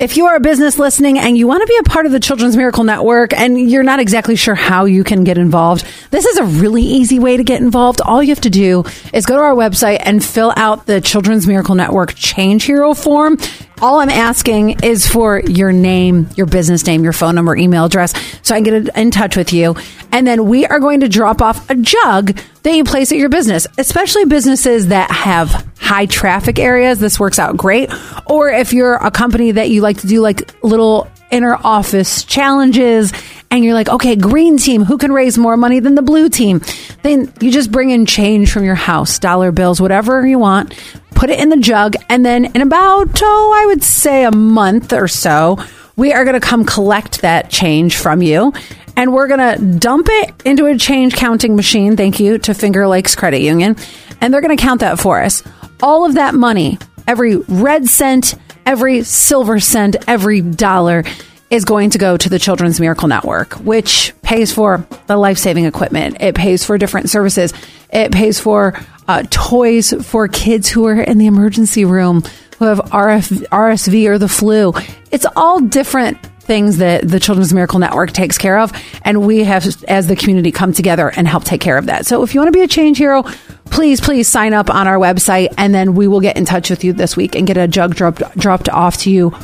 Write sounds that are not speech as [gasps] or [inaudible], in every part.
If you are a business listening and you want to be a part of the Children's Miracle Network and you're not exactly sure how you can get involved, this is a really easy way to get involved. All you have to do is go to our website and fill out the Children's Miracle Network Change Hero form. All I'm asking is for your name, your business name, your phone number, email address, so I can get in touch with you. And then we are going to drop off a jug that you place at your business, especially businesses that have high traffic areas. This works out great. Or if you're a company that you like to do like little inner office challenges and you're like, okay, green team, who can raise more money than the blue team? Then you just bring in change from your house, dollar bills, whatever you want, put it in the jug. And then in about, oh, I would say a month or so, we are going to come collect that change from you and we're going to dump it into a change counting machine. Thank you to Finger Lakes Credit Union. And they're going to count that for us. All of that money, every red cent, every silver cent, every dollar is going to go to the Children's Miracle Network, which pays for the life saving equipment. It pays for different services. It pays for uh, toys for kids who are in the emergency room who have RF, RSV or the flu. It's all different things that the Children's Miracle Network takes care of. And we have, as the community, come together and help take care of that. So if you want to be a change hero, please, please sign up on our website and then we will get in touch with you this week and get a jug dropped, dropped off to you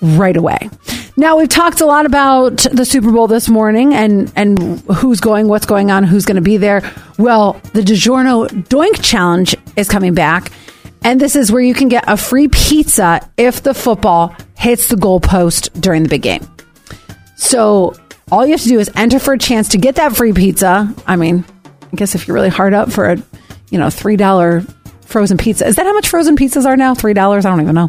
right away. Now we've talked a lot about the Super Bowl this morning and and who's going, what's going on, who's going to be there. Well, the DiGiorno Doink Challenge is coming back, and this is where you can get a free pizza if the football hits the goalpost during the big game. So all you have to do is enter for a chance to get that free pizza. I mean, I guess if you're really hard up for a you know three dollar frozen pizza, is that how much frozen pizzas are now? Three dollars? I don't even know.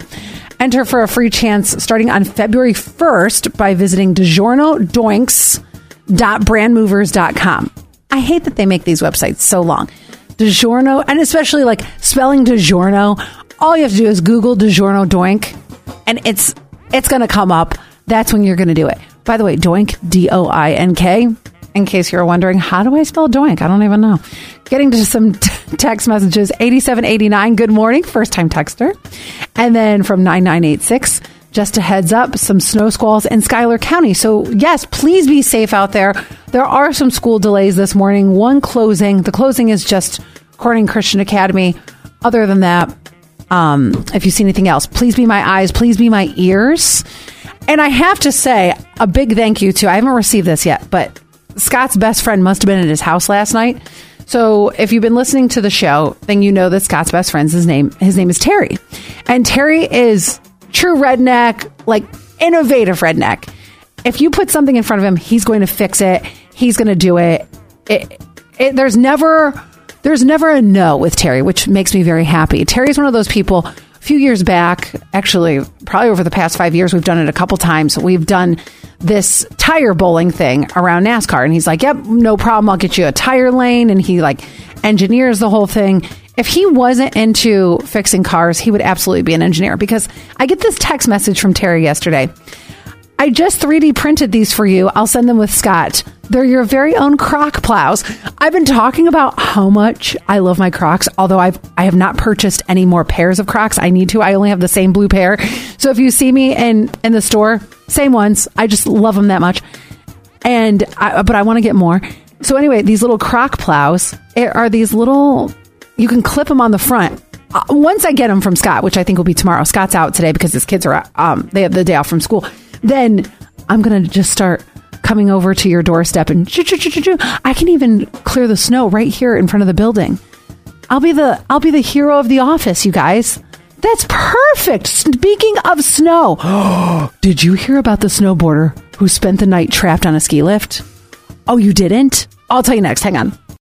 Enter for a free chance starting on February 1st by visiting DiGiornoDoinks.brandmovers.com. I hate that they make these websites so long. DiGiorno, and especially like spelling DiGiorno, all you have to do is Google DiGiorno Doink, and it's it's going to come up. That's when you're going to do it. By the way, Doink, D O I N K. In case you're wondering, how do I spell Doink? I don't even know. Getting to some t- [laughs] text messages 8789, good morning, first time texter. And then from 9986, just a heads up, some snow squalls in Schuyler County. So, yes, please be safe out there. There are some school delays this morning. One closing. The closing is just Corning Christian Academy. Other than that, um, if you see anything else, please be my eyes, please be my ears. And I have to say, a big thank you to, I haven't received this yet, but Scott's best friend must have been at his house last night. So if you've been listening to the show, then you know that Scott's best friend's his name. His name is Terry, and Terry is true redneck, like innovative redneck. If you put something in front of him, he's going to fix it. He's going to do it. it, it there's never there's never a no with Terry, which makes me very happy. Terry's one of those people. Few years back, actually, probably over the past five years, we've done it a couple times. We've done this tire bowling thing around NASCAR. And he's like, Yep, no problem. I'll get you a tire lane. And he like engineers the whole thing. If he wasn't into fixing cars, he would absolutely be an engineer because I get this text message from Terry yesterday. I just 3D printed these for you. I'll send them with Scott. They're your very own croc plows. I've been talking about how much I love my crocs, although I've I have not purchased any more pairs of crocs. I need to. I only have the same blue pair. So if you see me in in the store, same ones. I just love them that much. And I, but I want to get more. So anyway, these little croc plows are these little you can clip them on the front. Uh, once I get them from Scott, which I think will be tomorrow. Scott's out today because his kids are um they have the day off from school. Then I'm going to just start coming over to your doorstep and I can even clear the snow right here in front of the building. I'll be the I'll be the hero of the office, you guys. That's perfect. Speaking of snow, [gasps] did you hear about the snowboarder who spent the night trapped on a ski lift? Oh, you didn't? I'll tell you next. Hang on.